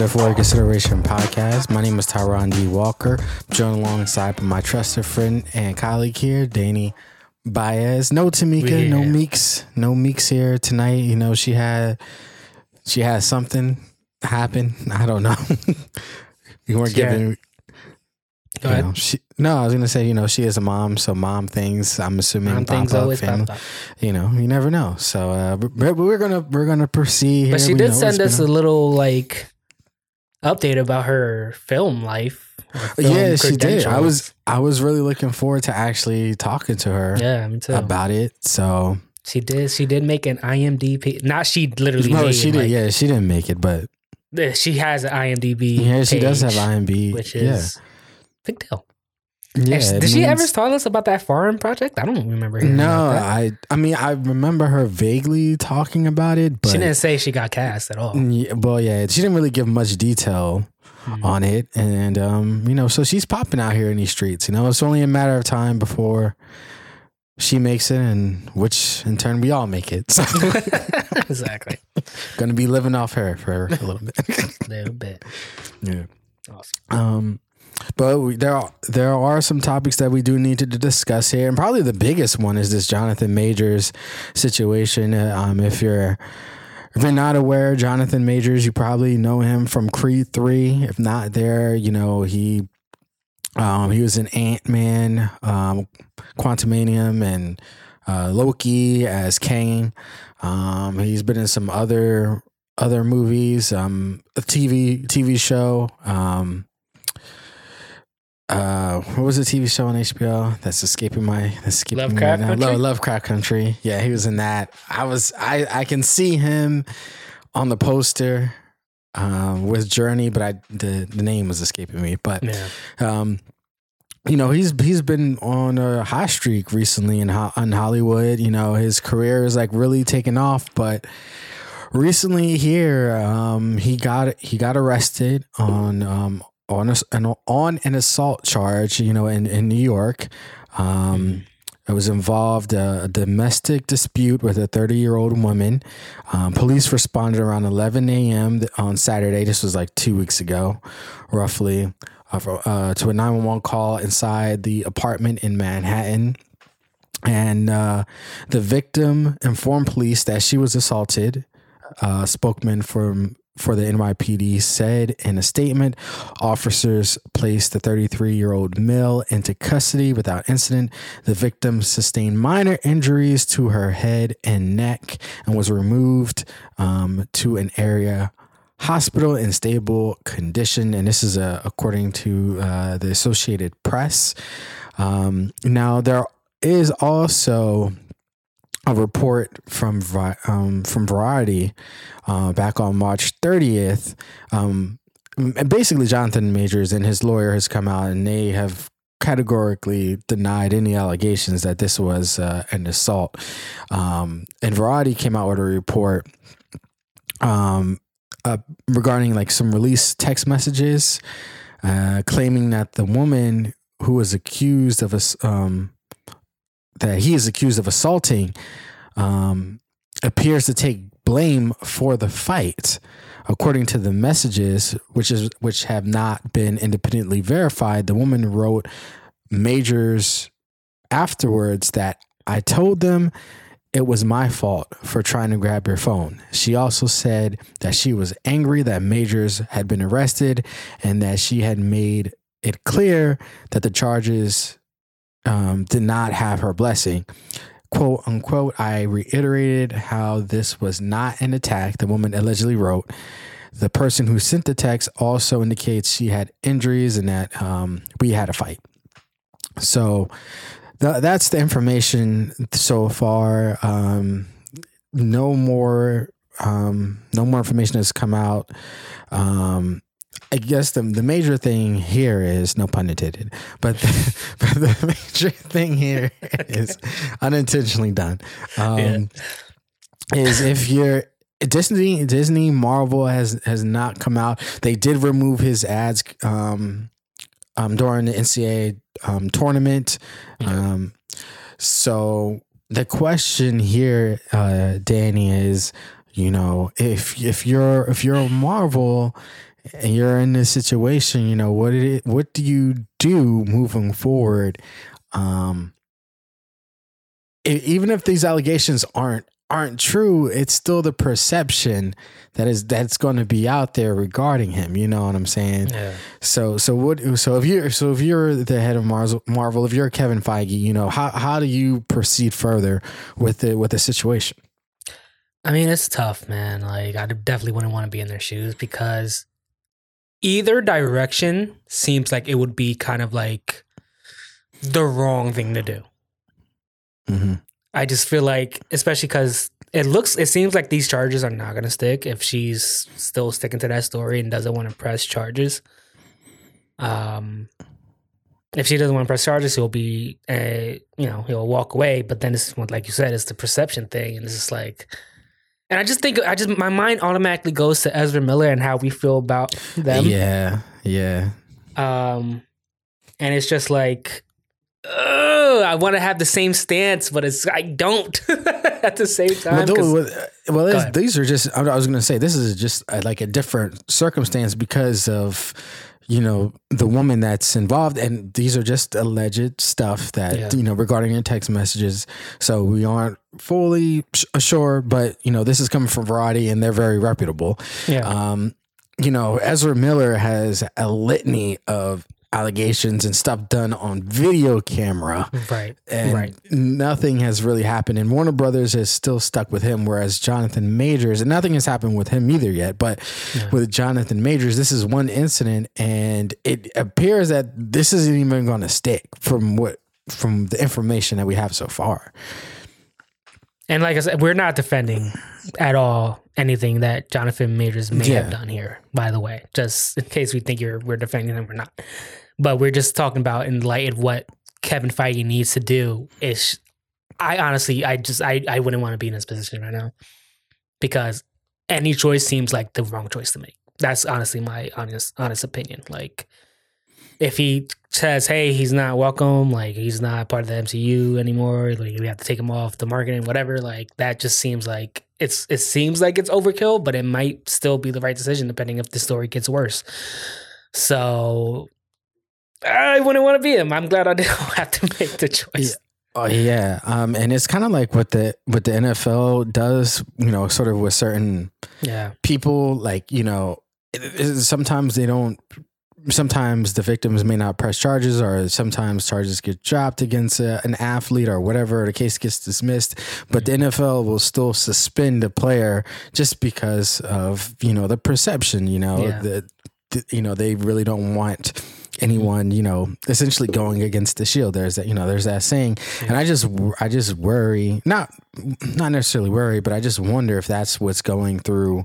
the For Consideration podcast. My name is Tyron D. Walker. I'm joined alongside my trusted friend and colleague here, Danny Baez. No Tamika, no Meeks, no Meeks here tonight. You know, she had she had something happen. I don't know. you weren't Yeah. giving Go ahead. know, she, no, I was gonna say, you know, she is a mom, so mom things. I'm assuming Mom things up, always family- pop up. You know, you never know. So, uh, but we're gonna we're gonna proceed. Here. But she We did send us a little like update about her film life. film yeah, she did. I was I was really looking forward to actually talking to her Yeah, me too. about it. So, she did. She did make an IMDb. Not she literally. no, she did. like, yeah, she didn't make it, but She has an IMDb. yeah, she does have page, IMB. which yeah, is big deal. Yeah. Did she ever tell us about that foreign project? I don't remember. No. I I mean I remember her vaguely talking about it, but she didn't say she got cast at all. Yeah, well, yeah, she didn't really give much detail Mhm. on it, and um, you know, so she's popping out here in these streets. You know, it's only a matter of time before she makes it, and which in turn we all make it. So, exactly. gonna be living off her for a little bit. A little bit. yeah. Awesome. Um, but we, there are there are some topics that we do need to discuss here, and probably the biggest one is this Jonathan Majors situation. Uh, Um, if you're if you're not aware, Jonathan Majors, you probably know him from Creed Three. If not there, you know he um, he was in Ant Man, um, Quantumania, and uh, Loki as Kang. Um, he's been in some other other movies, um, a TV TV show. Um, uh, what was the TV show on HBO that's escaping my that's escaping Lovecraft me right now? Country? Lovecraft Country. Yeah, he was in that. I was I I can see him on the poster um, with Jurnee, but I the the name was escaping me. But Yeah. um, you know, he's he's been on a high streak recently in in Hollywood. You know, his career is like really taking off, but recently here, um, he got he got arrested on um on a, an on an assault charge. You know, in in New York. Um, it was involved uh, a domestic dispute with a 30 year old woman. Um, police responded around 11 a.m. on Saturday. This was like two weeks ago, roughly, uh, for- uh, to a 911 call inside the apartment in Manhattan. And uh, the victim informed police that she was assaulted. Uh, spokesman from for the NYPD said in a statement, officers placed the 33 year old male into custody without incident. The victim sustained minor injuries to her head and neck and was removed um, to an area hospital in stable condition. And this is uh, according to uh, the Associated Press. Um, now, there is also a report from um, from Variety uh, back on March 30th. Um, basically, Jonathan Majors and his lawyer has come out and they have categorically denied any allegations that this was uh, an assault. Um, and Variety came out with a report um, uh, regarding like some released text messages uh, claiming that the woman who was accused of us um, that he is accused of assaulting um, appears to take blame for the fight according to the messages which is which have not been independently verified the woman wrote majors afterwards that i told them it was my fault for trying to grab your phone. She also said that she was angry that Majors had been arrested and that she had made it clear that the charges um, did not have her blessing. Quote unquote, I reiterated how this was not an attack, the woman allegedly wrote. The person who sent the text also indicates she had injuries and that um, we had a fight. So th- that's the information so far. Um, no more, um, no more information has come out. Um, I guess the the major thing here is no pun intended, but the, but the major thing here is unintentionally done. Um, Is if you're Disney, Disney Marvel has has not come out. They did remove his ads um, um, during the NCAA um, tournament. Um, so the question here, uh, Danny, is you know if if you're if you're Marvel and you're in this situation, you know, what did it, what do you do moving forward? Um, even if these allegations aren't aren't true, it's still the perception that is that's going to be out there regarding him. You know what I'm saying? Yeah. So so what so if you're so if you're the head of Marvel, Marvel if you're Kevin Feige, you know how how do you proceed further with the with the situation? I mean, it's tough, man. Like, I definitely wouldn't want to be in their shoes because either direction seems like it would be kind of like the wrong thing to do. Mm-hmm. I just feel like, especially because it looks, it seems like these charges are not going to stick if she's still sticking to that story and doesn't want to press charges. Um, if she doesn't want to press charges, he'll be, a, you know, he'll walk away. But then it's like you said, it's the perception thing, and it's just like, and I just think, I just my mind automatically goes to Ezra Miller and how we feel about them. Yeah, yeah. Um, and it's just like, oh, I want to have the same stance, but it's I don't at the same time. Well, well, well, Go this- ahead. these are just. I was going to say this is just uh, like a different circumstance because of you know the woman that's involved, and these are just alleged stuff that Yeah. you know regarding your text messages. So we aren't fully sh- sure, but you know this is coming from Variety, and they're very reputable. yeah, Um, you know, Ezra Miller has a litany of allegations and stuff done on video camera right, and right. nothing has really happened. And Warner Brothers is still stuck with him, whereas Jonathan Majors, and nothing has happened with him either yet. But Yeah. with Jonathan Majors, this is one incident, and it appears that this isn't even going to stick from what from the information that we have so far. And like I said, we're not defending at all anything that Jonathan Majors may have done here. By the way, just in case we think you're we're defending him, we're not. But we're just talking about in light of what Kevin Feige needs to do. Is I honestly, I just I I wouldn't want to be in this position right now because any choice seems like the wrong choice to make. That's honestly my honest honest opinion. Like if he says, "Hey, he's not welcome. Like he's not part of the MCU anymore. Like we have to take him off the marketing, whatever." Like that just seems like it's it seems like it's overkill, but it might still be the right decision depending if the story gets worse. So I wouldn't want to be him. I'm glad I didn't have to make the choice. Oh yeah, um, and it's kind of like what the what the NFL does, you know, sort of with certain Yeah, people like you know it- it- sometimes they don't sometimes the victims may not press charges or sometimes charges get dropped against a, an athlete or whatever the case gets dismissed but the NFL will still suspend a player just because of you know the perception you know Yeah. the you know they really don't want anyone you know essentially going against the shield. There's that you know there's that saying. And i just i just worry not not necessarily worry but i just wonder if that's what's going through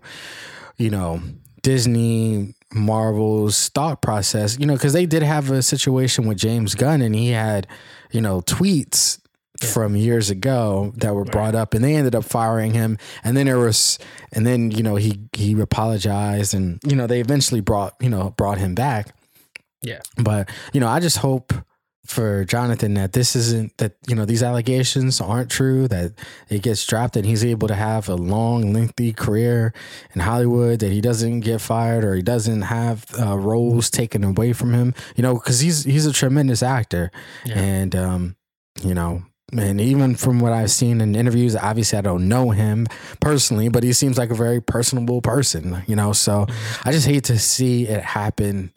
you know disney marvel's thought process you know because they did have a situation with james gunn and he had you know tweets from years ago that were brought up and they ended up firing him. And then there was and then you know he he apologized and you know they eventually brought you know brought him back Yeah. but you know i just hope for jonathan that this isn't that you know these allegations aren't true that it gets dropped and he's able to have a long lengthy career in hollywood that he doesn't get fired or he doesn't have uh, roles taken away from him you know because he's he's a tremendous actor Yeah. and um you know and even from what I've seen in interviews, obviously I don't know him personally, but he seems like a very personable person, you know. So I just hate to see it happen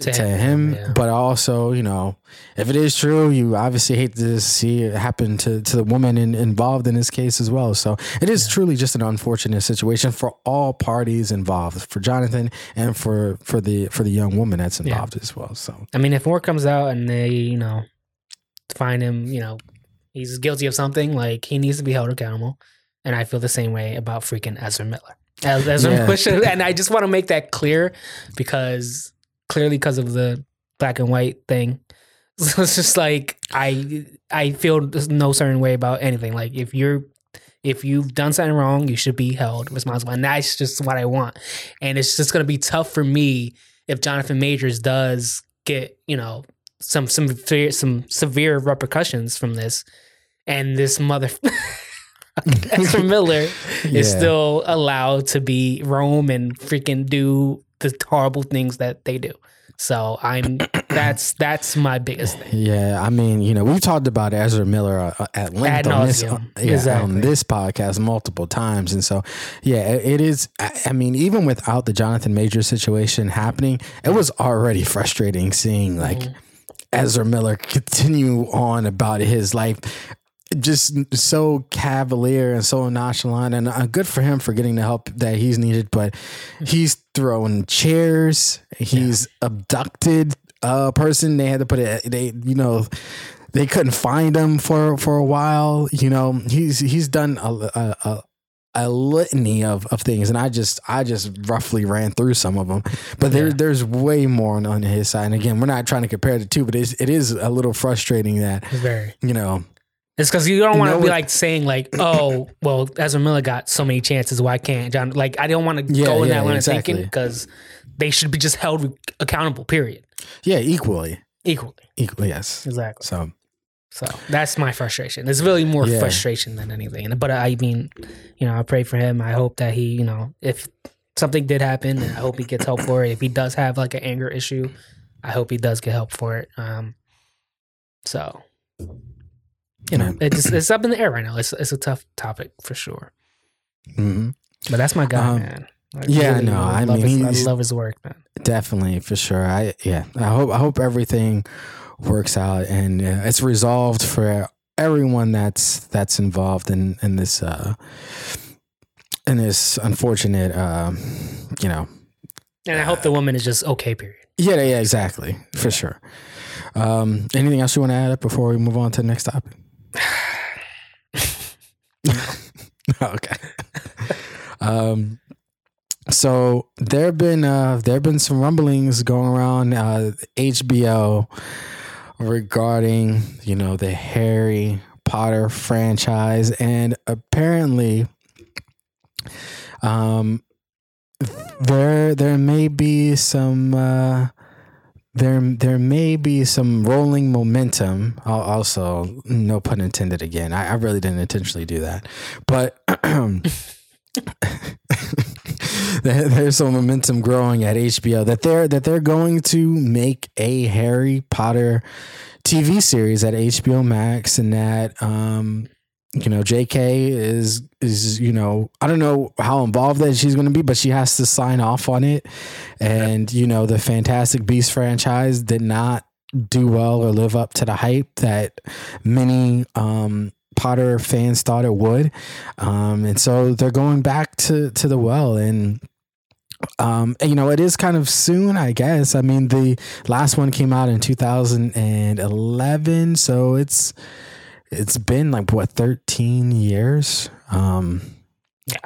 to, To him. him, yeah. But also, you know, if it is true, you obviously hate to see it happen to, to the woman in, involved in this case as well. So it is truly just an unfortunate situation for all parties involved, for Jonathan and for for the for the young woman that's Yeah. involved as well. So I mean, if more comes out and they, you know, find him, you know, he's guilty of something, like he needs to be held accountable. And I feel the same way about freaking Ezra Miller. Ezra Yeah. Miller and I just want to make that clear because clearly because of the black and white thing. So it's just like I I feel no certain way about anything. Like if you're if you've done something wrong, you should be held responsible. And that's just what I want. And it's just gonna be tough for me if Jonathan Majors does get, you know, some some severe, some severe repercussions from this, and this mother Ezra Miller is still allowed to be roam and freaking do the horrible things that they do. So I'm that's that's my biggest thing. Yeah, I mean, you know, we've talked about Ezra Miller uh, at length on this, uh, yeah, Exactly. on this podcast multiple times, and so yeah, it, is. I, I mean, even without the Jonathan Major situation happening, it was already frustrating seeing like Mm-hmm. Ezra Miller continue on about his life. Just so cavalier and so nonchalant, and uh, good for him for getting the help that he's needed. But he's throwing chairs. He's abducted a person. They had to put it. They, you know, they couldn't find him for for a while. You know, he's he's done a a, a, a litany of, of things, and I just I just roughly ran through some of them. But there Yeah. there's way more on, on his side. And again, we're not trying to compare the two, but it's, it is a little frustrating that Very. you know. It's because you don't want to be like saying like, oh, well, Ezra Miller got so many chances. Why can't John? Like, I don't want to Yeah, go in yeah, that line exactly. of thinking because they should be just held accountable. Period. Yeah, equally, Equally. equally, yes. Exactly. So So that's my frustration. It's really more Yeah. frustration than anything. But I mean, you know, I pray for him. I hope that he, you know, if something did happen, I hope he gets help for it. If he does have like an anger issue, I hope he does get help for it. Um, so you know, it's it's up in the air right now. It's it's a tough topic for sure. mhm. But that's my guy, Um, man. I yeah, no, I love mean, his, I love his work, man. definitely for sure. I yeah, I hope I hope everything works out and uh, it's resolved for everyone that's that's involved in in this uh in this unfortunate um you know And I hope the woman is just okay. Period. yeah yeah exactly for sure um anything else you want to add up before we move on to the next topic okay. Um so there have been uh there have been some rumblings going around uh HBO regarding you know the Harry Potter franchise and apparently um there there may be some uh there there may be some rolling momentum Al- also no pun intended again. I, I really didn't intentionally do that. But there, there's some momentum growing at HBO that they're that they're going to make a Harry Potter TV series at HBO Max and that um you know JK is is you know I don't know how involved that she's going to be but she has to sign off on it. And you know the Fantastic Beast franchise did not do well or live up to the hype that many um Potter fans thought it would. Um and so they're going back to to the well. And um and, you know it is kind of soon i guess. I mean the last one came out in 2011 so it's it's been like what 13 years um Yeah.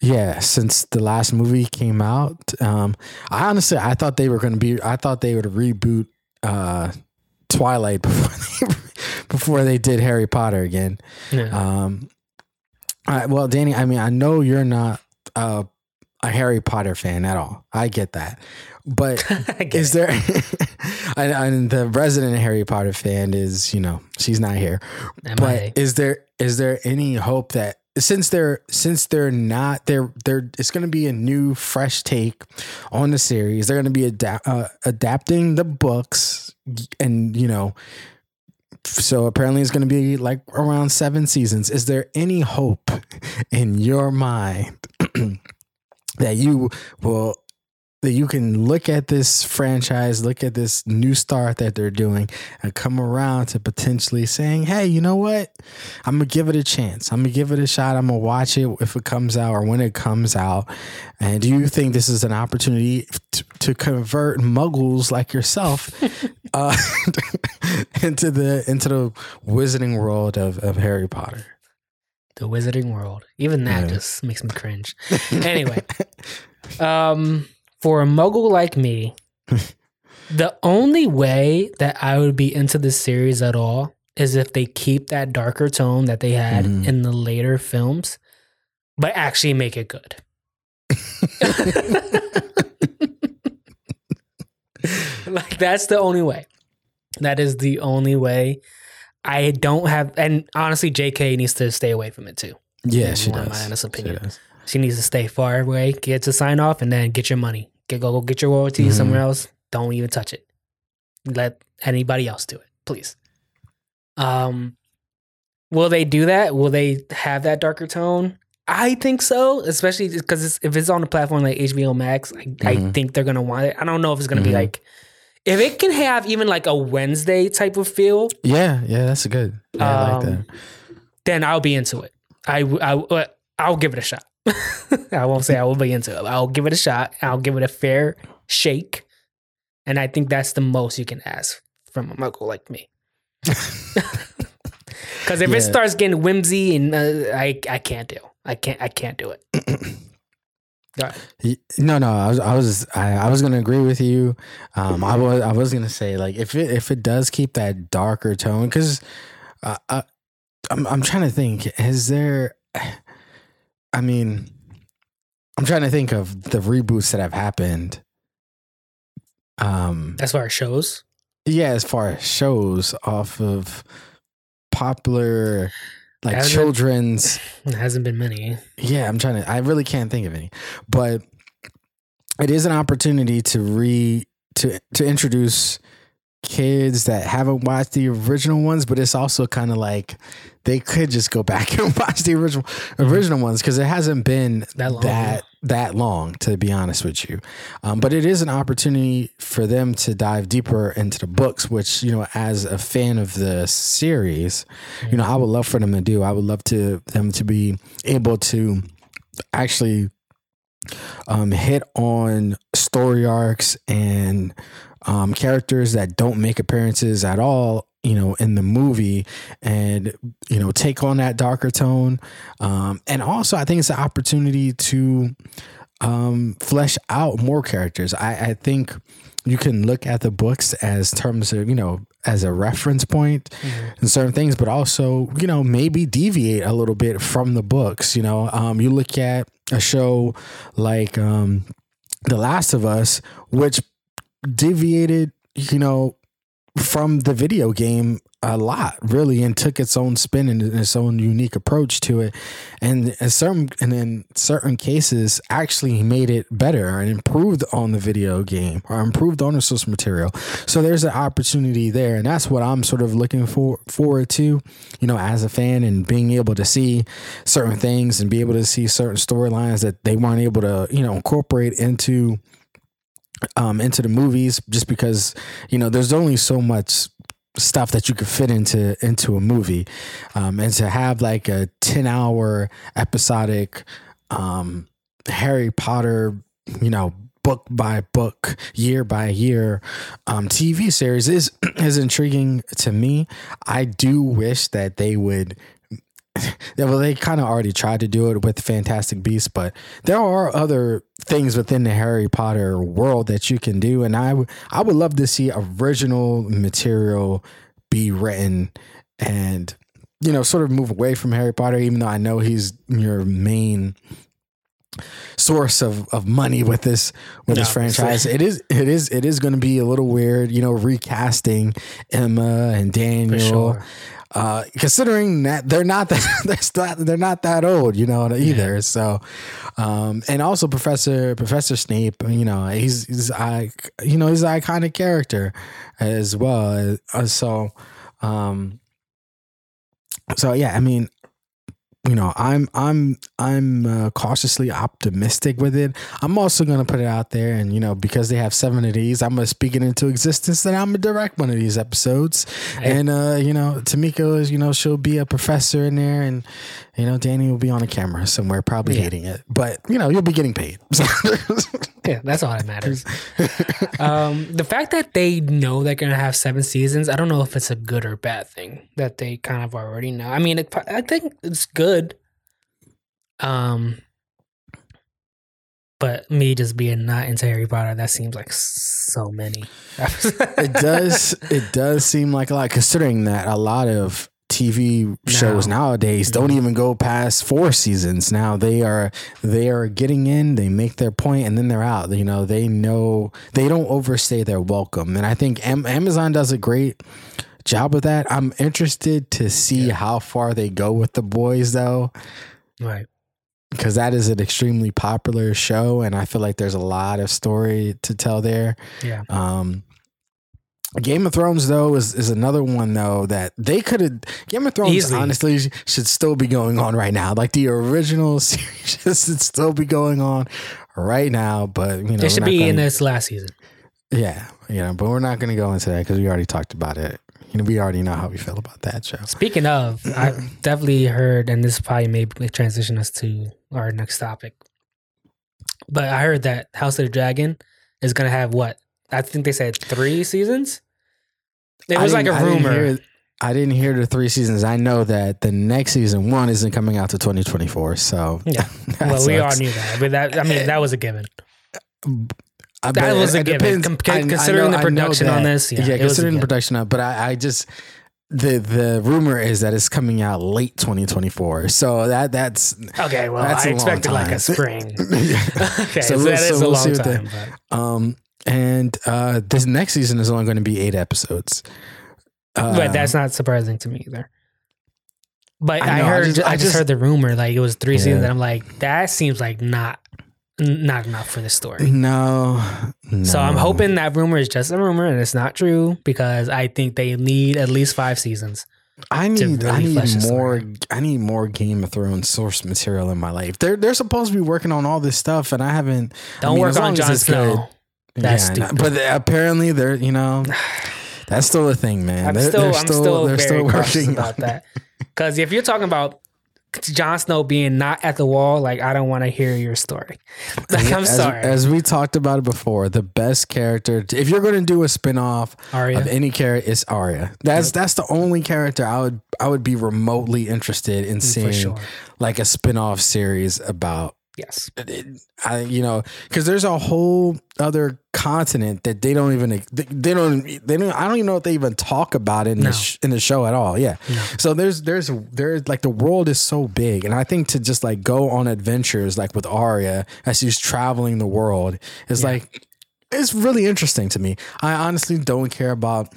yeah since the last movie came out um i honestly i thought they were going to be i thought they would reboot uh twilight before they, before they did harry potter again Yeah. um, I, well, Danny, I mean, I know you're not uh, a Harry Potter fan at all. I get that, but is there? and, and the resident Harry Potter fan is, you know, she's not here. Am but I- is there is there any hope that since they're since they're not they're they're it's going to be a new fresh take on the series. They're going to be adapt, uh, adapting the books, and you know, so apparently it's going to be like around seven seasons. Is there any hope in your mind that you will that you can look at this franchise, look at this new start that they're doing, and come around to potentially saying, "Hey, you know what? I'm gonna give it a chance. I'm gonna give it a shot. I'm gonna watch it if it comes out or when it comes out." And do you think this is an opportunity to, to convert muggles like yourself uh, into the into the wizarding world of, of Harry Potter? the Wizarding World. Even that Yeah. just makes me cringe. Anyway, um, for a muggle like me, the only way that I would be into this series at all is if they keep that darker tone that they had Mhm. in the later films, but actually make it good. like that's the only way. That is the only way. I don't have, and honestly, J.K. needs to stay away from it too. Yeah, she my does. honest She opinion. does. She needs to stay far away, get to sign off, and then get your money. Get go, go get your royalties somewhere else. Don't even touch it. Let anybody else do it, please. Um, will they do that? Will they have that darker tone? I think so, especially because it's, if it's on a platform like HBO Max, I, I Mhm. think they're gonna want it. I don't know if it's gonna be Mhm. like if it can have even like a Wednesday type of feel, Yeah, yeah, that's good. Yeah, I like Um, that. then I'll be into it. I I I'll give it a shot. I won't say I will be into it. I'll give it a shot. I'll give it a fair shake, and I think that's the most you can ask from a muggle like me. Because if Yeah. it starts getting whimsy and uh, I I can't do I can't I can't do it. Right. No, no, I was, I was, I, I was gonna agree with you. Um, I was, I was gonna say like if it, if it does keep that darker tone, because, uh, I, I'm, I'm trying to think. Is there? I mean, I'm trying to think of the reboots that have happened. Um, As far as shows, yeah, as far as shows off of popular, like Hasn't- children's. there hasn't been many. Yeah, I'm trying to. I really can't think of any, but it is an opportunity to re to to introduce kids that haven't watched the original ones, but it's also kind of like they could just go back and watch the original original ones because it hasn't been That long, that that long, to be honest with you. Um, but it is an opportunity for them to dive deeper into the books, which you know, as a fan of the series, you know, I would love for them to do. I would love to them to be able to actually um, hit on story arcs and um, characters that don't make appearances at all you know in the movie and you know take on that darker tone. Um, and also i think it's an opportunity to um, flesh out more characters. I, I think you can look at the books as terms of you know as a reference point and certain things but also you know maybe deviate a little bit from the books you know? Um, you look at a show like um, the last of us which deviated you know from the video game a lot really and took its own spin and its own unique approach to it. And in certain and in certain cases actually made it better and improved on the video game or improved on the source material. So there's an opportunity there and that's what i'm sort of looking for forward to you know as a fan and being able to see certain things and be able to see certain storylines that they weren't able to you know incorporate into um into the movies just because you know there's only so much stuff that you could fit into into a movie. Um and to have like a 10 hour episodic um harry potter you know book by book year by year um tv series is is intriguing to me. I do wish that they would yeah, well, they kind of already tried to do it with Fantastic Beasts, but there are other things within the Harry Potter world that you can do, and I would I would love to see original material be written and you know sort of move away from Harry Potter, even though I know he's your main source of, of money with this with this No, franchise. It is it is it is going to be a little weird, you know, recasting Emma and Daniel sure. Uh, considering that they're not that they're, not, they're not that old, you know, either. So, um, and also Professor Professor Snape, you know, he's he's I you know he's an iconic character as well. Uh, so, um, so yeah, I mean, you know, I'm I'm I'm uh, cautiously optimistic with it. I'm also gonna put it out there, and you know, because they have seven of these, I'm gonna speak it into existence that I'm gonna direct one of these episodes. Hey. And uh, you know, Tamika is, you know, she'll be a professor in there, and you know, Danny will be on a camera somewhere, probably Yeah. hating it, but you know, you'll be getting paid. So- Yeah, that's all that matters. um, the fact that they know they're gonna have seven seasons, I don't know if it's a good or bad thing that they kind of already know. I mean, it, I think it's good. Um, but me just being not into Harry Potter, that seems like so many. it does it does seem like a lot considering that a lot of TV shows Now. nowadays don't even go past four seasons. Now they are they are getting in, they make their point, and then they're out. You know, they know they don't overstay their welcome, and I think Am- Amazon does a great job with that. I'm interested to see how far they go with the boys, though. right. Because that is an extremely popular show, and I feel like there's a lot of story to tell there. Yeah. Um, Game of Thrones though is is another one though that they could have Game of Thrones Easily. honestly should still be going on right now. Like the original series should still be going on right now, but you know It should be in gonna- this last season. yeah, you know, but we're not going to go into that because we already talked about it. You know, we already know how we feel about that show. Speaking of, I've definitely heard, and this probably may transition us to our next topic. But I heard that House of the Dragon is gonna have what? I think they said three seasons. It was like a didn't- didn't rumor. hear- I didn't hear the three seasons. I know that the next season one isn't coming out to 2024. So Yeah. well, we all knew that, but that I mean that was a given. I That was a given. depends. Com- I- I considering know- the production on this, yeah, yeah, it was a considering the production on, but I, I just the the rumor is that it's coming out late 2024. So that that's Okay, well, That's I a long expected like a spring. okay, So so, we'll- that is so a we'll long see what time. but, um and uh this next season is only going to be eight episodes. Uh, but that's not surprising to me either. But I I, know, I heard, I just- just, I just- heard the rumor like it was three Yeah. seasons, and I'm like, that seems like not not enough for the story. no, So I'm hoping that rumor is just a rumor and it's not true because I think they need at least five seasons. I need I really flesh need more. I need more Game of Thrones source material in my life. They're they're supposed to be working on all this stuff, and I haven't. Don't mean, work on Jon it's good. Snow. That's Yeah, stupid. But apparently they're you know that's still a thing, man. I'm They're- still, they're I'm still they're very still working about that. Because if you're talking about Jon Snow being not at the wall, like I don't want to hear your story. Like I'm as, sorry, As we talked about it before, the best character, if you're going to do a spinoff Arya. of any character, it's Arya. That's that's the only character I would I would be remotely interested in mm, seeing sure. like a spinoff series about. Yes. I you know because there's a whole other continent that they don't even they, don't they don't I don't even know if they even talk about it in No. the sh- in the show at all. Yeah. No. So there's there's there's like the world is so big, and I think to just like go on adventures like with Arya as she's traveling the world is Yeah. like it's really interesting to me. I honestly don't care about.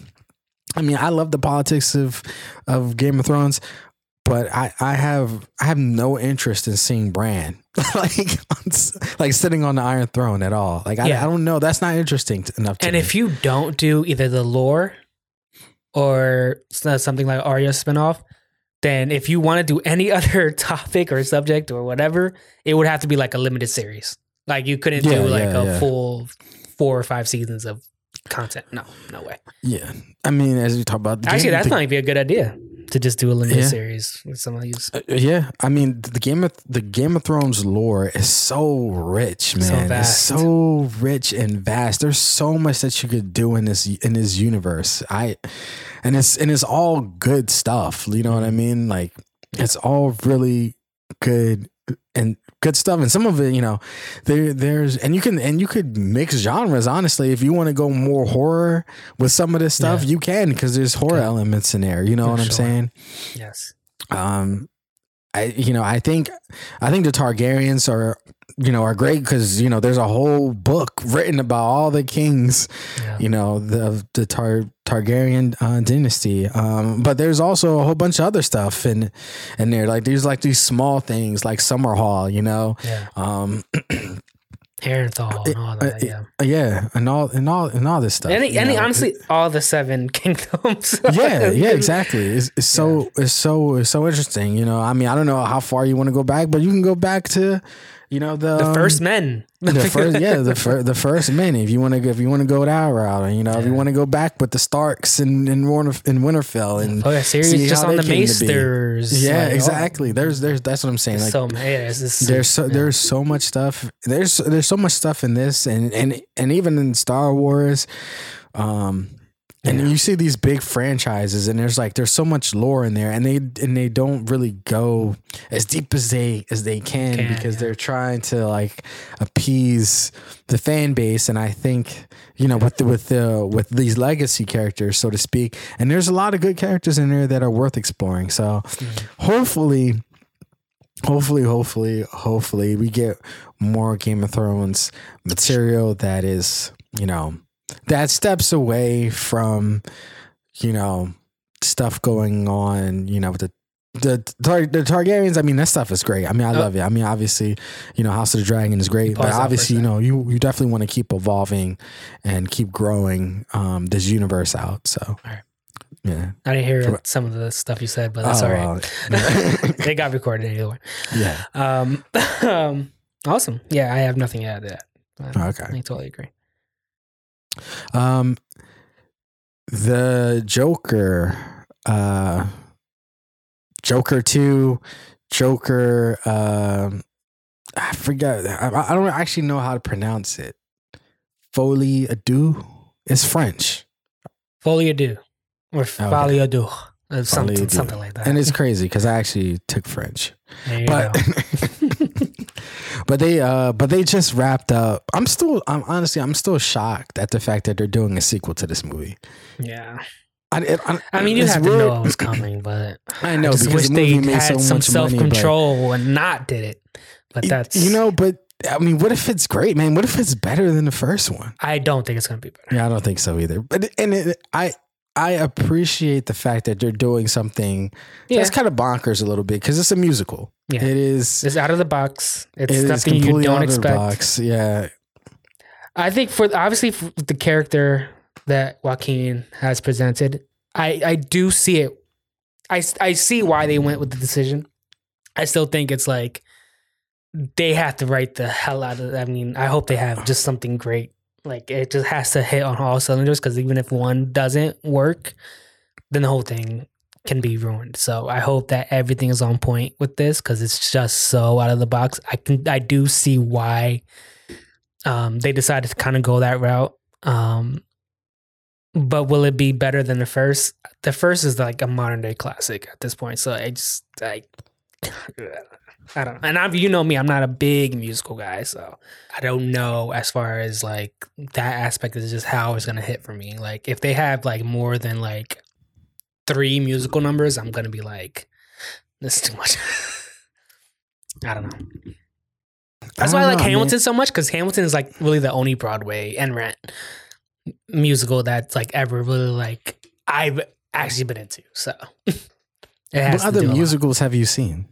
I mean, I love the politics of of Game of Thrones, but I I have I have no interest in seeing Bran like like sitting on the Iron Throne at all. Like I, Yeah. I don't know. That's not interesting enough. To And me. if you don't do either the lore or uh, something like Arya spinoff, then if you want to do any other topic or subject or whatever, it would have to be like a limited series. Like you couldn't Yeah, do like yeah, a full four or five seasons of content. No, no way. yeah, I mean, as you talk about the Actually, that's the- not even a good idea to just do a limited Yeah. series with some of these. Uh, Yeah, I mean the Game of the Game of Thrones lore is so rich, man. So it's vast. so rich and vast. There's so much that you could do in this in this universe. I and it's and it's all good stuff. You know what I mean? Like it's all really good and good stuff. And some of it, you know, there there's and you can and you could mix genres. Honestly, if you want to go more horror with some of this stuff, Yeah. you can because there's horror Okay. elements in there. You know For what I'm saying? Yes. um i you know i think i think the targaryens are you know are great because you know there's a whole book written about all the kings Yeah. you know the the Tar, targaryen uh, dynasty um but there's also a whole bunch of other stuff in in there like there's like these small things like Summerhall you know Yeah. um and all that. uh, Yeah. yeah and all and all and all this stuff Any, any, honestly, all the seven kingdoms. yeah, yeah, exactly. It's, it's so it's so it's so interesting. You know, I mean, I don't know how far you want to go back, but you can go back to, you know, the The um, first men. the first, yeah, the fir- the first men. If you want to, if you want to go that route, and you know, if you want to go back with the Starks and in in Winterfell, and Oh, yeah, series just on the. Maesters. yeah, like, oh, exactly. There's there's that's what I'm saying. Like, so yeah, just, there's so yeah. there's so much stuff. There's there's so much stuff in this, and and and even in Star Wars, um, and Yeah. you see these big franchises, and there's like there's so much lore in there, and they and they don't really go as deep as they as they can, Can, because yeah. they're trying to like appease the fan base, and I think you know with the, with the with these legacy characters, so to speak, and there's a lot of good characters in there that are worth exploring. So Mm-hmm. hopefully hopefully hopefully hopefully we get more game of thrones material that is you know that steps away from you know stuff going on you know with the the Tar- the Targaryens. I mean, that stuff is great. I mean, I Oh. love it. I mean, obviously, you know, House of the Dragon is great, but Pause that for a obviously, you know, you you definitely want to keep evolving and keep growing um, this universe out. So, yeah, I didn't hear Sure. some of the stuff you said, but that's Oh, all right. well, they got recorded anyway. yeah. Um, um, awesome. Yeah, I have nothing to add to that. I, Okay. I totally agree. Um, the Joker, uh, Joker two, Joker. Um, I forgot. I, I don't actually know how to pronounce it. Folie à deux. It's French, Folie deux or folie uh, something, something like that. and it's crazy because I actually took French. there you But go. but they uh but they just wrapped up. I'm still. I'm honestly. I'm still shocked at the fact that they're doing a sequel to this movie. yeah. I, it- I, I mean, you have to know it was coming, but I know I just because wish the they made had so some much self money. but- control and not did it. But that's you know, but I mean, what if it's great, man? What if it's better than the first one? I don't think it's gonna be better. Yeah, I don't think so either. But and it, I I appreciate the fact that they're doing something Yeah, that's kind of bonkers a little bit because it's a musical. Yeah. It is. it's out of the box. It's It something you don't out of the expect. box. Yeah, I think for obviously for the character that Joaquin has presented, I I do see it. I I see why they went with the decision. I still think it's like they have to write the hell out of. I mean, I hope they have just something great. Like it just has to hit on all cylinders because even if one doesn't work, then the whole thing can be ruined. So I hope that everything is on point with this because it's just so out of the box. I can I do see why um, they decided to kind of go that route. Um, but will it be better than the first? The first is like a modern day classic at this point. So I just I I don't know. And I'm you know me, I'm not a big musical guy, so I don't know as far as like that aspect is just how it's gonna hit for me. Like if they have like more than like three musical numbers, I'm gonna be like, this is too much. I don't know. That's I why I like know, Hamilton so much because Hamilton is like really the only Broadway and Rent musical that's like ever really like I've actually been into. So it has What to other do a lot. musicals have you seen?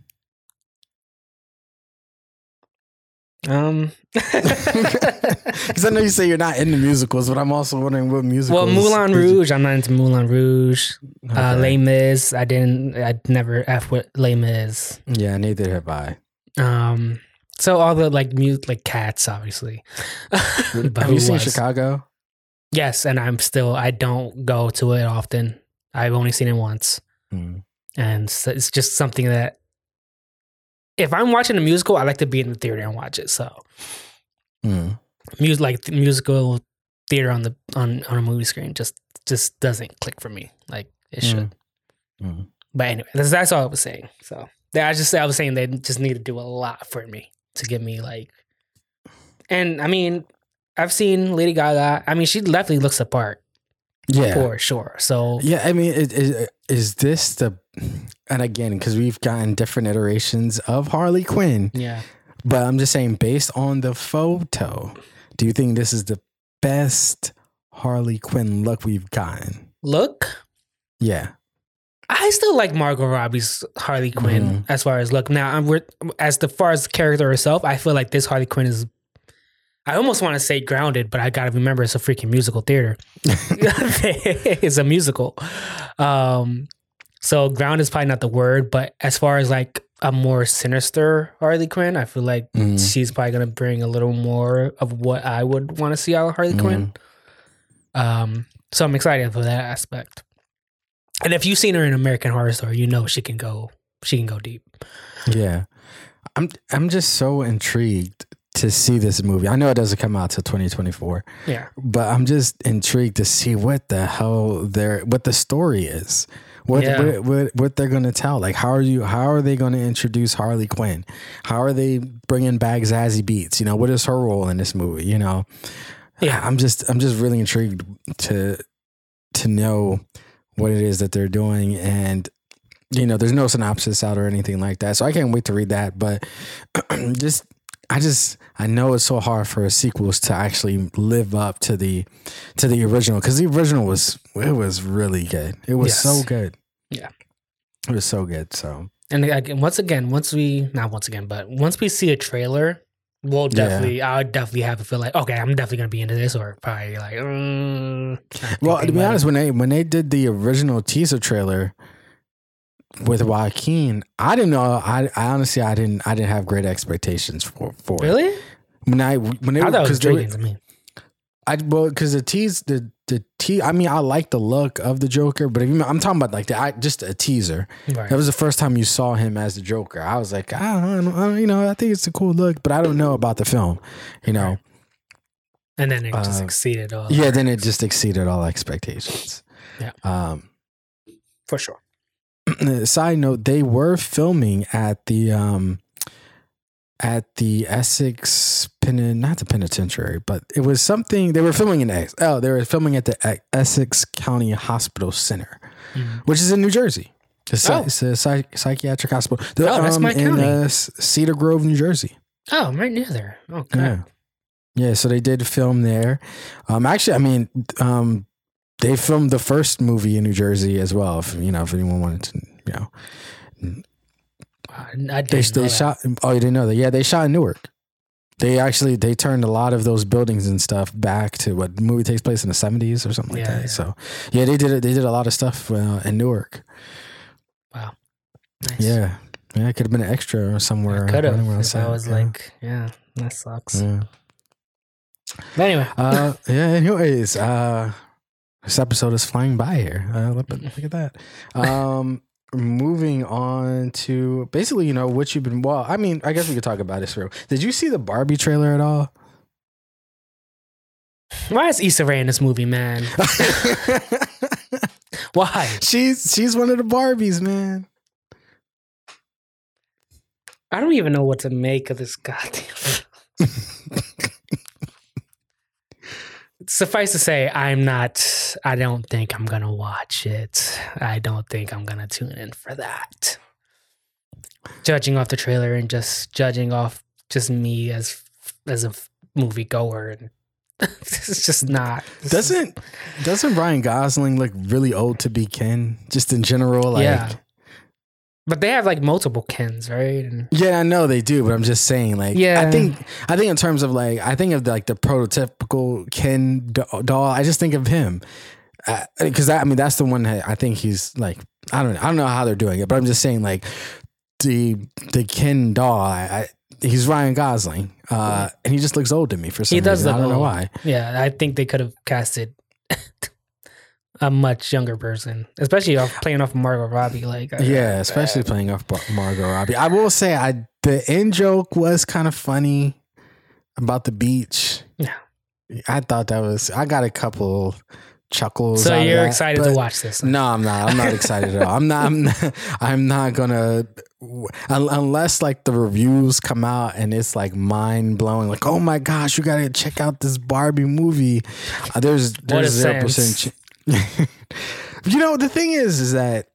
Um, Because I know you say you're not into musicals, but I'm also wondering what musicals. well, Moulin did you- Rouge. I'm not into Moulin Rouge. Uh, Okay. Les Mis. I didn't. I never f with Les Mis. Yeah, neither have I. Um, so all the like mute like cats, obviously. But have you seen was? Chicago? Yes, and I'm still. I don't go to it often. I've only seen it once. Hmm. and so it's just something that if I'm watching a musical, I like to be in the theater and watch it. So, Hmm. music like the musical theater on the on on a movie screen just just doesn't click for me like it should. Mm. But anyway, that's, that's all I was saying. So, yeah, I just I was saying they just need to do a lot for me to get me like. And I mean, I've seen Lady Gaga. I mean, she definitely looks apart Yeah. for sure. So Yeah, I mean, is, is this the, and again, because we've gotten different iterations of Harley Quinn, yeah, but I'm just saying, based on the photo, do you think this is the best Harley Quinn look we've gotten? look. Yeah. I still like Margot Robbie's Harley Quinn Mhm. as far as look. Now, I'm we're, as the far as the character herself, I feel like this Harley Quinn is. I almost want to say grounded, but I got to remember it's a freaking musical theater. it's a musical, um, so ground is probably not the word. But as far as like a more sinister Harley Quinn, I feel like Mhm. she's probably gonna bring a little more of what I would want to see out of Harley Quinn. Um, so I'm excited for that aspect. And if you've seen her in American Horror Story, you know she can go she can go deep. Yeah. I'm I'm just so intrigued to see this movie. I know it doesn't come out till 2024, Yeah. but I'm just intrigued to see what the hell their what the story is. What, Yeah. what what what they're going to tell. Like how are you how are they going to introduce Harley Quinn? How are they bringing back Zazie Beetz? You know, what is her role in this movie, you know? Yeah. I'm just I'm just really intrigued to to know what it is that they're doing and you know there's no synopsis out or anything like that so i can't wait to read that but just i just i know it's so hard for sequels to actually live up to the to the original because the original was it was really good it was Yes. so good Yeah, It was so good. So And again, once again, once we not once again, but once we see a trailer, we'll Yeah. definitely. I would definitely have to feel like, okay, I'm definitely gonna be into this, or probably like, mm, well, to be honest, have- when they when they did the original teaser trailer with Joaquin, I didn't know. I, I honestly I didn't I didn't have great expectations for for it. really, when I when they I thought it was because they were- intriguing to me. I well because the tease the the te- I mean I like the look of the Joker, but if you, I'm talking about like the I, just a teaser. Right. That was the first time you saw him as the Joker. I was like, I don't, know, I don't- you know, I think it's a cool look, but I don't know about the film, you know. and then it just uh, exceeded all. Yeah, then it just exceeded all expectations. Yeah. Um, for sure. side note, they were filming at the um at the Essex pen not the penitentiary, but it was something they were filming in Ex- oh they were filming at the Essex County Hospital Center, Mhm. which is in New Jersey. It's, a, Oh. it's a psych- psychiatric hospital. The- Oh, that's my in county. uh, Cedar Grove, New Jersey. Oh, I'm right near there. Okay. Yeah. Yeah, so they did film there. Um actually I mean um they filmed the first movie in New Jersey as well, if you know, if anyone wanted to, you know. I, They they shot oh you didn't know that. Yeah, they shot in Newark. They actually they turned a lot of those buildings and stuff back to what movie takes place in the 70s or something like that. yeah. So, yeah, they did it they did a lot of stuff uh, in Newark. Wow. Nice. Yeah. Yeah, it could have been an extra somewhere. Could have. anywhere on If I was yeah. like, yeah, that sucks. Yeah. But anyway, uh, yeah. Anyways, uh, this episode is flying by here. Uh, look, look at that. Um, moving on to basically, you know, what you've been. Well, I mean, I guess we could talk about this real. Did you see the Barbie trailer at all? why is Issa Rae in this movie, man? Why? she's she's one of the Barbies, man. I don't even know what to make of this goddamn. Suffice to say, I'm not. I don't think I'm gonna watch it. I don't think I'm gonna tune in for that. Judging off the trailer and just judging off just me as as a movie goer, and it's just not. Doesn't doesn't Ryan Gosling look really old to be Ken? Just in general, like. Yeah. But they have like multiple Kens, right? And Yeah, I know they do, but I'm just saying, like, Yeah. I think, I think in terms of like, I think of like the prototypical Ken doll. I just think of him because I, mean that's the one that I think he's like, I don't know, I don't know how they're doing it, but I'm just saying like the the Ken doll. I, I he's Ryan Gosling, uh, and he just looks old to me for some He does reason. I don't know why. Yeah, I think they could have casted a much younger person, especially off playing off Margot Robbie. Like, uh, Yeah, especially playing off Margot Robbie. I will say, I the end joke was kind of funny about the beach. Yeah. I thought that was. I got a couple chuckles. So you're that, excited to watch this? No, I'm not. I'm not excited at all. I'm not. I'm not, I'm not gonna unless like the reviews come out and it's like mind blowing. Like, oh my gosh, you gotta check out this Barbie movie. Uh, there's there's zero percent. you know the thing is, is that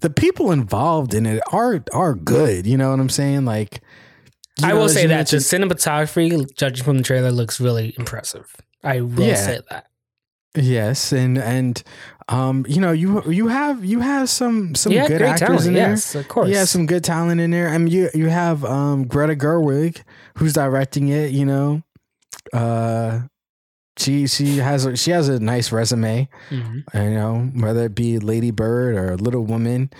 the people involved in it are are good. You know what I'm saying? Like, I know, will say that the cinematography, judging from the trailer, looks really impressive. I will Yeah. say that. Yes, and and um, you know, you you have you have some some yeah, good actors talent. in there. Yes, of course. Yeah, some good talent in there. I mean, you you have um Greta Gerwig who's directing it. You know, uh, she she has a, she has a nice resume. Mhm. You know, whether it be Lady Bird or Little Woman.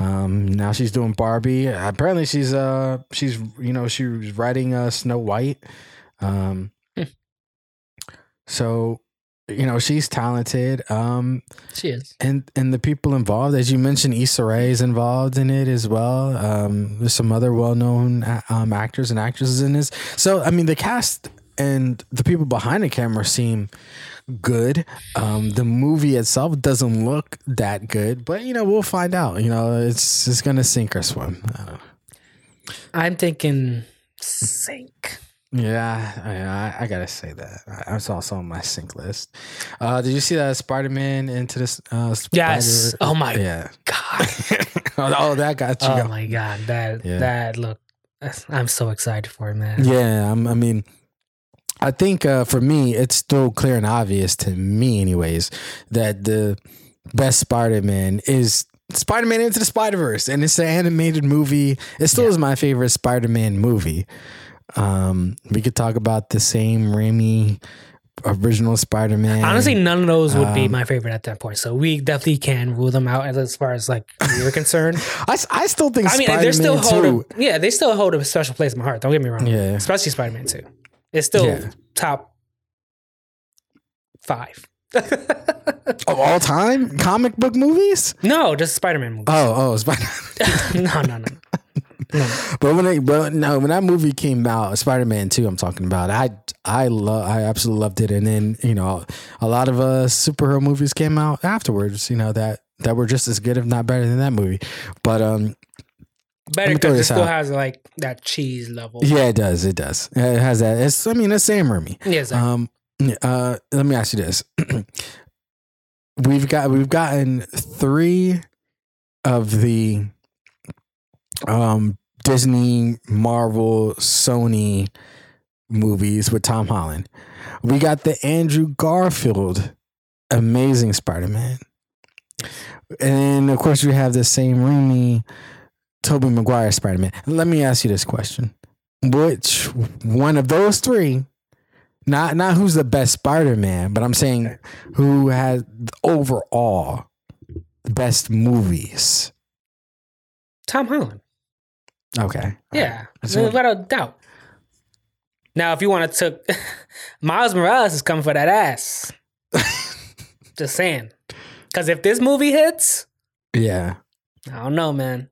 Um, now she's doing Barbie. Apparently, she's uh she's you know she was writing uh Snow White. Um, Hmm. so you know she's talented. Um, She is. and and the people involved, as you mentioned, Issa Rae is involved in it as well. Um, there's some other well-known um, actors and actresses in this. So I mean, the cast and the people behind the camera seem good. Um, the movie itself doesn't look that good, but you know we'll find out. You know, it's it's gonna sink or swim. I'm thinking sink. Yeah, I, I, gotta say that. I, saw some on my sync list. Uh, did you see that Spider Man into this? Uh, Yes. Oh my Yeah. God. oh, that got you. Oh my God. That Yeah. that look. I'm so excited for it, man. Yeah, I'm, I mean, I think uh, for me, it's still clear and obvious to me, anyways, that the best Spider Man is Spider Man Into the Spider Verse, and it's an animated movie. It still Yeah. is my favorite Spider Man movie. Um, we could talk about the Sam Raimi original Spider Man. Honestly, none of those would be Um, my favorite at that point. So we definitely can rule them out as, far as like you're concerned. I, I still think I mean, Spider they're still Man hold two. a, yeah, they still hold a special place in my heart. Don't get me wrong. Yeah. especially Spider Man Two. It's still Yeah. top five. Of all time comic book movies? no, just Spider Man movie. Oh, oh, Spider. no, no, no. but when it, but no, when that movie came out, Spider Man Two, I'm talking about. I I love, I absolutely loved it. And then you know, a lot of uh superhero movies came out afterwards. You know that that were just as good, if not better than that movie. But um, Better because it still out. has like that cheese level. yeah, it does, it does. It has that. It's I mean, it's Sam Raimi. Yes. Um, uh, let me ask you this: We've got we've gotten three of the um Disney, Marvel, Sony movies with Tom Holland. We got the Andrew Garfield Amazing Spider-Man. And of course we have the Sam Raimi Tobey Maguire Spider-Man. Let me ask you this question. Which one of those three not not who's the best Spider-Man, but I'm saying who has overall the best movies. Tom Holland. Okay. Yeah, what- without a doubt. Now, if you want to took Miles Morales is coming for that ass. Just saying, because if this movie hits, Yeah. I don't know, man.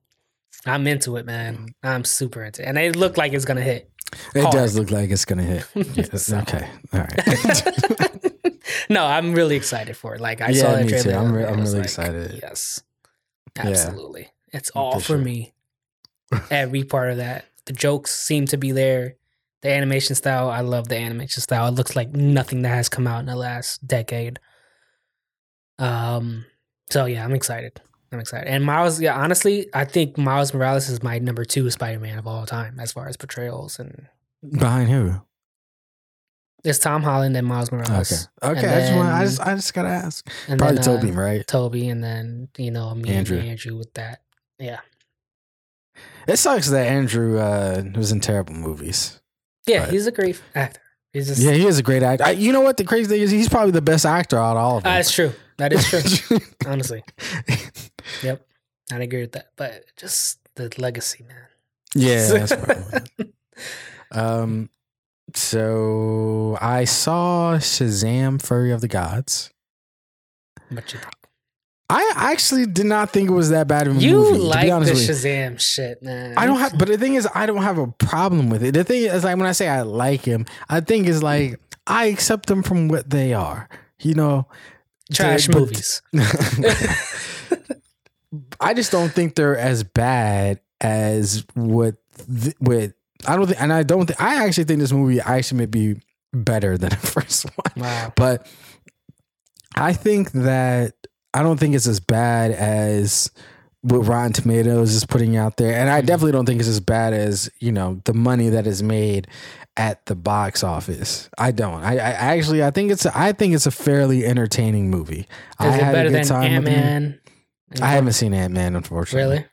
I'm into it, man. I'm super into it, and it looked like it's gonna hit. It Hard. does look like it's gonna hit. Yes. So. Okay. All right. no, I'm really excited for it. Like I Yeah, saw too. trailer. I'm re- I'm really like, excited. Yes, Yeah. absolutely. It's all For for, sure. me. Every part of that. The jokes seem to be there. The animation style, I love the animation style. It looks like nothing that has come out in the last decade. Um. So yeah, I'm excited. I'm excited. And Miles, yeah, honestly, I think Miles Morales is my number two Spider-Man of all time as far as portrayals and Behind who? it's Tom Holland and Miles Morales. Okay. Okay. And I just want I just I just gotta ask. And Probably then, Tobey, uh, right? Tobey, and then you know me Andrew. and Andrew with that. Yeah, It sucks that Andrew uh was in terrible movies. yeah, But- he's a great actor. He's just Yeah, he is a great actor. I, you know what the crazy thing is? He's probably the best actor out of all of Uh, them. that's true. That is true. honestly, yep, I agree with that. But just the legacy, man. yeah, that's probably. Um, so I saw Shazam: Fury of the Gods. What you think? I actually did not think it was that bad of a You movie. to like the you. Shazam shit, man. I don't have, but the thing is, I don't have a problem with it. The thing is, like when I say I like him, I think is like I accept them from what they are. You know, trash movies. I just don't think they're as bad as what th- what I don't think, and I don't think I actually think this movie actually may be better than the first one. Wow. But I think that I don't think it's as bad as what Rotten Tomatoes is putting out there, and I Mhm. definitely don't think it's as bad as you know the money that is made at the box office. I don't. I, I actually I think it's a, I think it's a fairly entertaining movie. I it had a better good than time Ant with. Man? I haven't seen Ant Man, unfortunately. Really?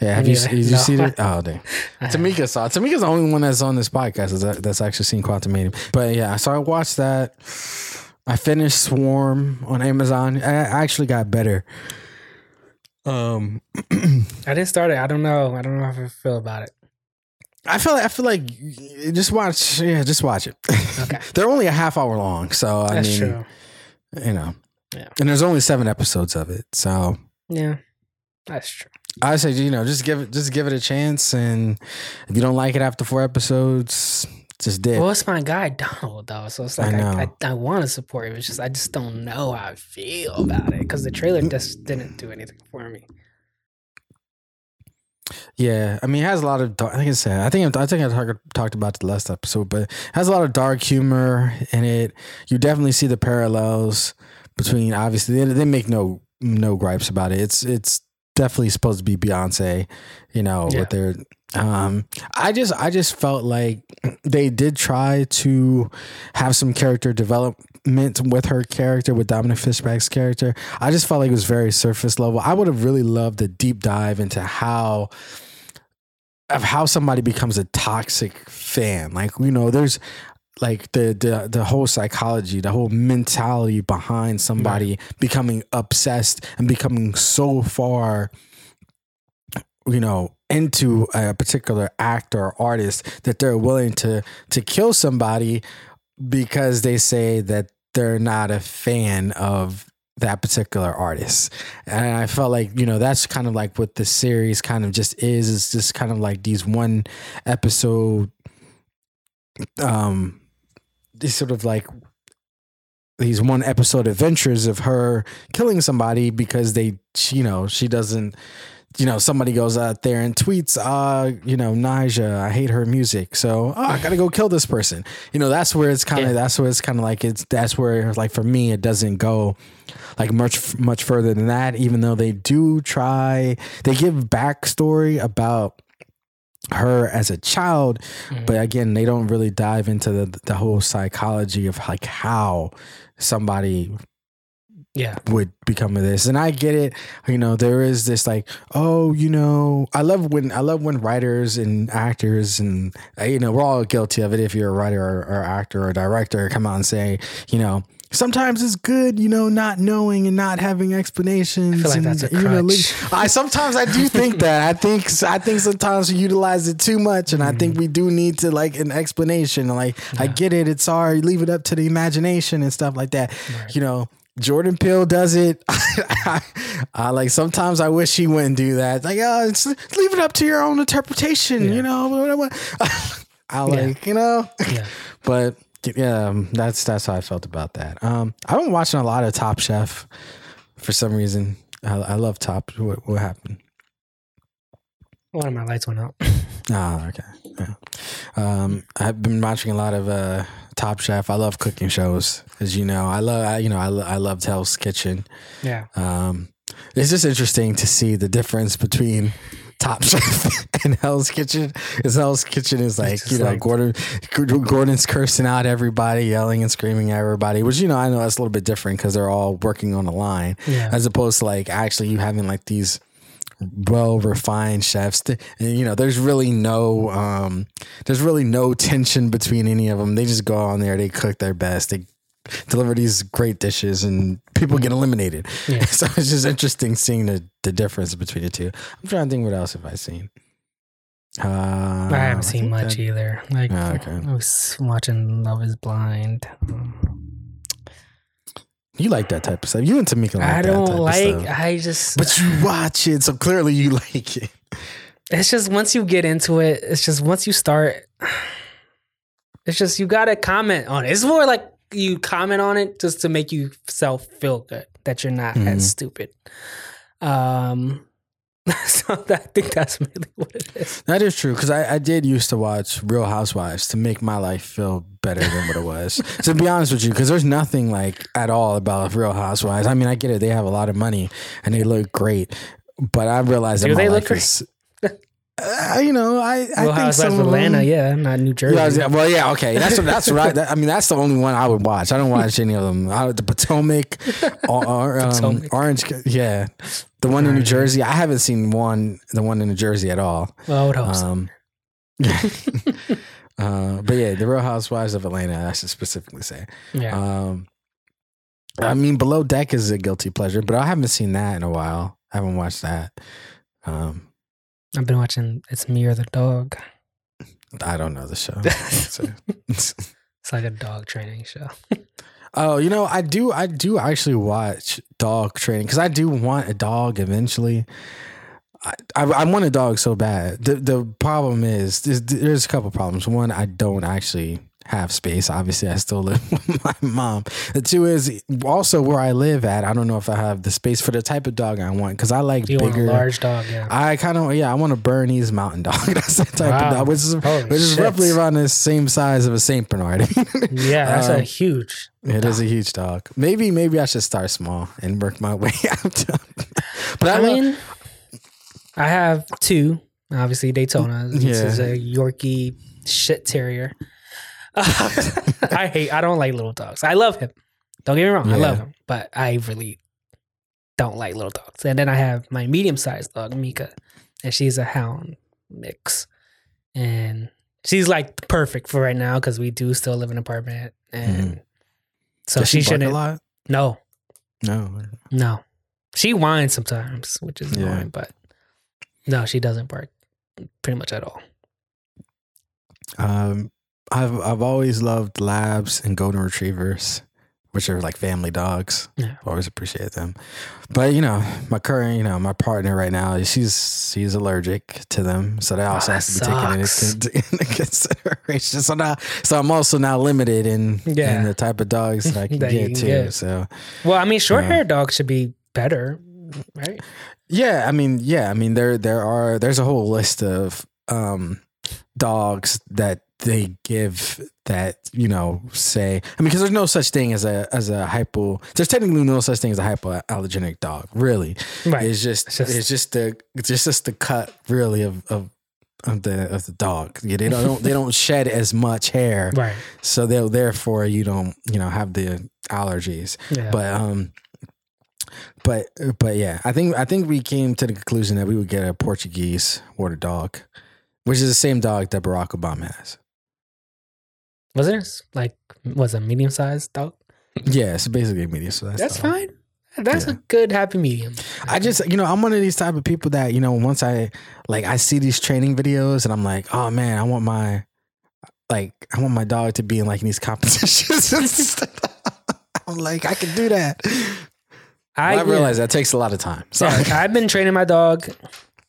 Yeah, have you? you No. see it? Oh, dang. Tamika saw. it. Tamika's the only one that's on this podcast that's, that's actually seen Quantumania. But yeah, so I watched that. I finished Swarm on Amazon. I I actually got better. Um, I didn't start it. I don't know. I don't know how I feel about it. I feel like I feel like just watch. Yeah, just watch it. Okay. They're only a half hour long, so I That's mean, true. you know, Yeah. and there's only seven episodes of it, so Yeah, that's true. I say you know just give it just give it a chance, and if you don't like it after four episodes, just dip. Well, it's my guy Donald though, so it's like I, know. I, I, want to support it. It's just I just don't know how I feel about it because the trailer mm. just didn't do anything for me. Yeah, I mean, it has a lot of. Dark, like I said, I think I think I talk, talked about the last episode, but it has a lot of dark humor in it. You definitely see the parallels between. Obviously, they, they make no no gripes about it. It's it's definitely supposed to be Beyonce, you know, Yeah. with their Um, I just I just felt like they did try to have some character development with her character, with Dominique Fishback's character. I just felt like it was very surface level. I would have really loved a deep dive into how of how somebody becomes a toxic fan. Like, you know, there's like the the the whole psychology, the whole mentality behind somebody becoming obsessed and becoming so far you know into a particular act or artist that they're willing to to kill somebody because they say that they're not a fan of that particular artist. And I felt like, you know, that's kind of like what the series kind of just is. It's just kind of like these one episode um these sort of like these one episode adventures of her killing somebody because they you know, she doesn't you know, somebody goes out there and tweets, uh, you know, Ni'Jah, I hate her music. So oh, I gotta go kill this person. You know, that's where it's kind of, Yeah. that's where it's kind of like, it's, that's where, like, for me, it doesn't go like much, much further than that, even though they do try, they give backstory about her as a child, Mhm. but again, they don't really dive into the, the whole psychology of like how somebody yeah, would become of this and i get it you know there is this like oh you know i love when i love when writers and actors and you know we're all guilty of it if you're a writer or, or actor or director come out and say you know sometimes it's good you know not knowing and not having explanations I like and, you know. I sometimes I do think that. I think I think sometimes we utilize it too much, and I think we do need to like an explanation. Like I get it, it's sorry, leave it up to the imagination and stuff like that. Right. You know, Jordan Peele does it. I, like sometimes I wish he wouldn't do that. Like, oh, it's, leave it up to your own interpretation. Yeah. You know. I like you know, yeah. but yeah, um, that's that's how I felt about that. Um, I've been watching a lot of Top Chef for some reason. I, I love Top. What, what happened? One of my lights went out. Ah, okay. Yeah. Um, I've been watching a lot of uh, Top Chef. I love cooking shows, as you know. I love, I, you know, I, lo- I loved Hell's Kitchen. Yeah, Um, it's just interesting to see the difference between Top Chef and Hell's Kitchen. Because Hell's Kitchen is like, you know, like- Gordon, Gordon's cursing out everybody, yelling and screaming at everybody, which, you know, I know that's a little bit different because they're all working on a line yeah. as opposed to like actually you having like these well refined chefs and you know there's really no um there's really no tension between any of them they just go on there they cook their best they deliver these great dishes and people get eliminated Yeah. so it's just interesting seeing the the difference between the two i'm trying to think what else have i seen uh I haven't seen think much that- either. Like Oh, okay. I was watching Love Is Blind. You like that type of stuff you and Tamika like I don't like. I just. but you watch it so clearly you like it it's just once you get into it, it's just once you start, it's just you gotta comment on it. It's more like you comment on it just to make yourself feel good that you're not Mhm. as stupid. Um, so I think that's really what it is. That is true because I, I did used to watch Real Housewives to make my life feel better than what it was. to be honest with you, because there's nothing like at all about Real Housewives. I mean, I get it; they have a lot of money and they look great, but I realized that Do my they look life is, uh, you know, I I think some of Atlanta, them- yeah, not New Jersey. Yeah, well, yeah, okay. That's that's right. That, I mean, that's the only one I would watch. I don't watch any of them. I, the Potomac, or, or, um, Potomac. Orange, yeah, the one in New Jersey. I haven't seen one, the one in New Jersey at all. Well, I would hope so. Um, uh, but yeah, the Real Housewives of Atlanta. I should specifically say. yeah, Um, I mean, Below Deck is a guilty pleasure, but I haven't seen that in a while. I haven't watched that. Um, I've been watching It's Me or the Dog. I don't know the show. It's like a dog training show. oh, you know, I do. I do actually watch dog training because I do want a dog eventually. I, I, I want a dog so bad. The the problem is there's, there's a couple problems. One, I don't actually have space. Obviously, I still live with my mom. The two is also where I live at. I don't know if I have the space for the type of dog I want because I like You bigger. large dog, yeah. I kind of yeah. I want a Bernese Mountain Dog. That's the type of dog, which is Holy which is roughly around the same size of a Saint Bernard. Yeah, that's Um, a huge. dog It is a huge dog. Maybe maybe I should start small and work my way up. to- but I, I love- mean, I have two. Obviously, Daytona. This Yeah. is a Yorkie shit terrier. I hate. I don't like little dogs. I love him. Don't get me wrong. I love him, but I really don't like little dogs. And then I have my medium sized dog, Mika, and she's a hound mix, and she's like perfect for right now because we do still live in an apartment, and so Does she, bark shouldn't. a lot. No, No. no, she whines sometimes, which is Yeah. annoying, but no, she doesn't bark pretty much at all. Um, I've I've always loved labs and golden retrievers, which are like family dogs. Yeah. Always appreciate them. But you know, my current, you know, my partner right now, she's she's allergic to them, so that also Oh, has to that be taken into, into consideration. So now, so I'm also now limited in Yeah. in the type of dogs that I can That get can too. get. So Well, I mean, short hair dogs should be better, right? Yeah, I mean, yeah, I mean, there there are there's a whole list of um dogs that they give that you know say I mean because there's no such thing as a as a hypo there's technically no such thing as a hypoallergenic dog really Right. it's just It's it's just- just, the it's just just the cut really of of of the of the dog yeah, they don't they don't shed as much hair right. so they'll therefore you don't you know have the allergies Yeah. but um but but yeah i think i think we came to the conclusion that we would get a portuguese water dog which is the same dog that barack obama has was it like was a medium sized dog? yeah it's basically a medium so that's, That's dog. fine. That's Yeah. a good happy medium. i just you know i'm one of these type of people that you know once i like i see these training videos and i'm like oh man i want my like i want my dog to be in like these competitions and stuff. i'm like i can do that I, I, I realize that takes a lot of time so Yeah, I've been training my dog.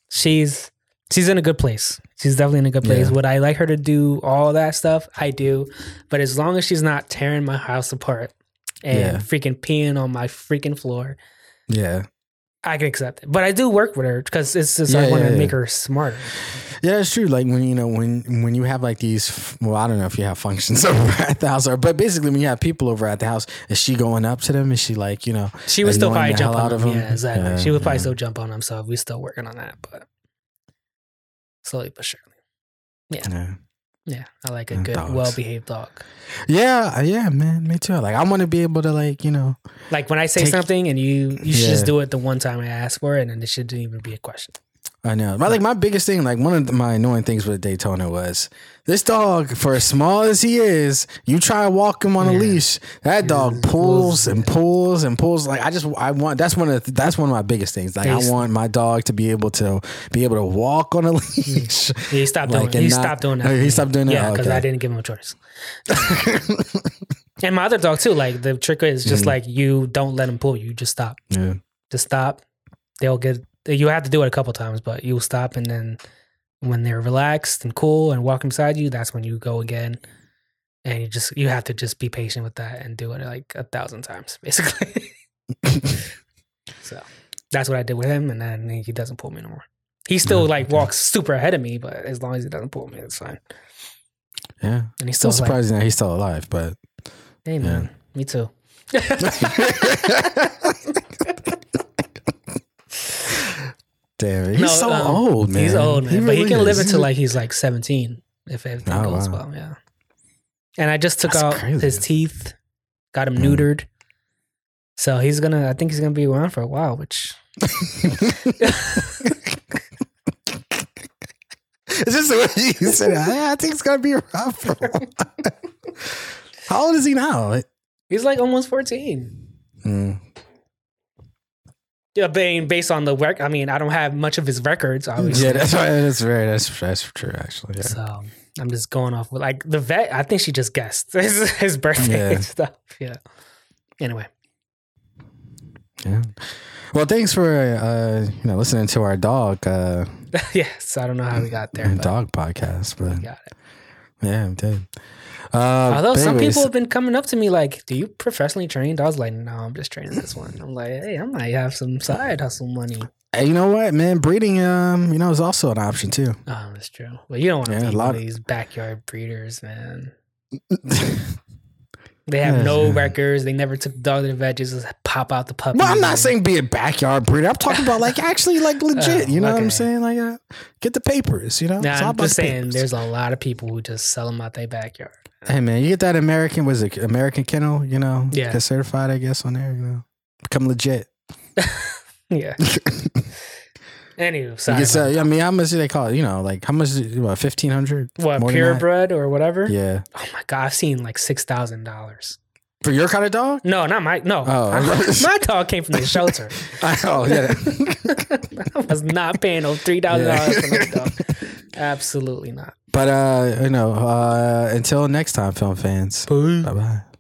She's she's in a good place. She's definitely in a good place. Yeah. Would I like her to do all that stuff? I do. But as long as she's not tearing my house apart and Yeah. freaking peeing on my freaking floor, yeah I can accept it. But I do work with her because it's just I Yeah, want to make her smarter. Yeah, it's true. Like when you know when when you have like these. Well, I don't know if you have functions over at the house, or but basically when you have people over at the house, is she going up to them? Is she like you know? She would still probably jump on them. them? Yeah, exactly. Yeah, she would probably yeah. still jump on them. So we're still working on that, but slowly but surely. Yeah, Yeah, I like a Mm, good, dogs. well behaved dog. yeah, uh, yeah, man. Me too. Like I want to be able to like you know. Like when I say Take- something and you you should just do it the one time I ask for it, and it shouldn't even be a question. I know. My, like my biggest thing, like one of the, my annoying things with Daytona was this dog, for as small as he is, you try to walk him on a leash, that dog pulls, and pulls and pulls. Like I just, I want. That's one of the, that's one of my biggest things. Like I want my dog to be able to be able to walk on a leash. Yeah, he stopped Like, doing. He not- stopped doing that. He stopped doing that? Yeah, because Okay. I didn't give him a choice. and my other dog too. Like the trick is just Mhm. like you don't let him pull. You just stop. yeah. Just stop. They'll get. You have to do it a couple times, but you'll stop, and then when they're relaxed and cool and walking beside you, that's when you go again. And you just you have to just be patient with that and do it like a thousand times, basically. so that's what I did with him, and then he doesn't pull me no more. He still Yeah, like okay. walks super ahead of me, but as long as he doesn't pull me, it's fine. yeah. And he's Still still like, surprising that he's still alive, but hey man, me too. damn, he's No, so um, old, man. He's old, man, but he really can live until like he's like 17 if everything Oh, goes wow. well. Yeah. And I just took That's out crazy. his teeth, got him Mm. neutered. So he's gonna. I think he's gonna be around for a while. Which It's just the way you said it. I, I think it's gonna be rough for a while. How old is he now? he's like almost 14. Mm, being based on the work. I mean, I don't have much of his records, obviously. yeah, that's right. That's very that's that's true. Actually, yeah. So I'm just going off with like the vet. I think she just guessed his, his birthday Yeah. and stuff. Yeah. Anyway, yeah. Well, thanks for uh, you know listening to our dog uh, yes, I don't know how we got there. Dog podcast, we but got it. yeah, we did. Uh, Although some people have been coming up to me like, "Do you professionally train dogs?" Like, no, I'm just training this one. I'm like, hey, I might have some side hustle money. hey, you know what, man? Breeding, um, you know, is also an option too. Oh, that's true. But you don't want to Yeah, a be lot one of these backyard breeders, man. They have no yeah. records. They never took the dog to the vet. Just pop out the puppy. Well, I'm not saying be a backyard breeder. I'm talking about like actually like legit. You know what I'm saying? Like uh, get the papers. You know, Nah, I'm just saying. papers. There's a lot of people who just sell them out their backyard. Hey man, you get that American was it American kennel? You know, Yeah. get certified. I guess on there. You know, become legit. Yeah. Anywho, You sorry. get, uh, I mean, how much do they call it? You know, like how much? is it, What fifteen hundred? what more than that? purebred or whatever? Yeah, Oh my god, I've seen like six thousand dollars. for your kind of dog. No, not my no. Oh. my dog came from the shelter. oh yeah. I was not paying no three thousand dollars for my dog. Absolutely not. But uh, you know, uh, until next time, film fans. Bye bye.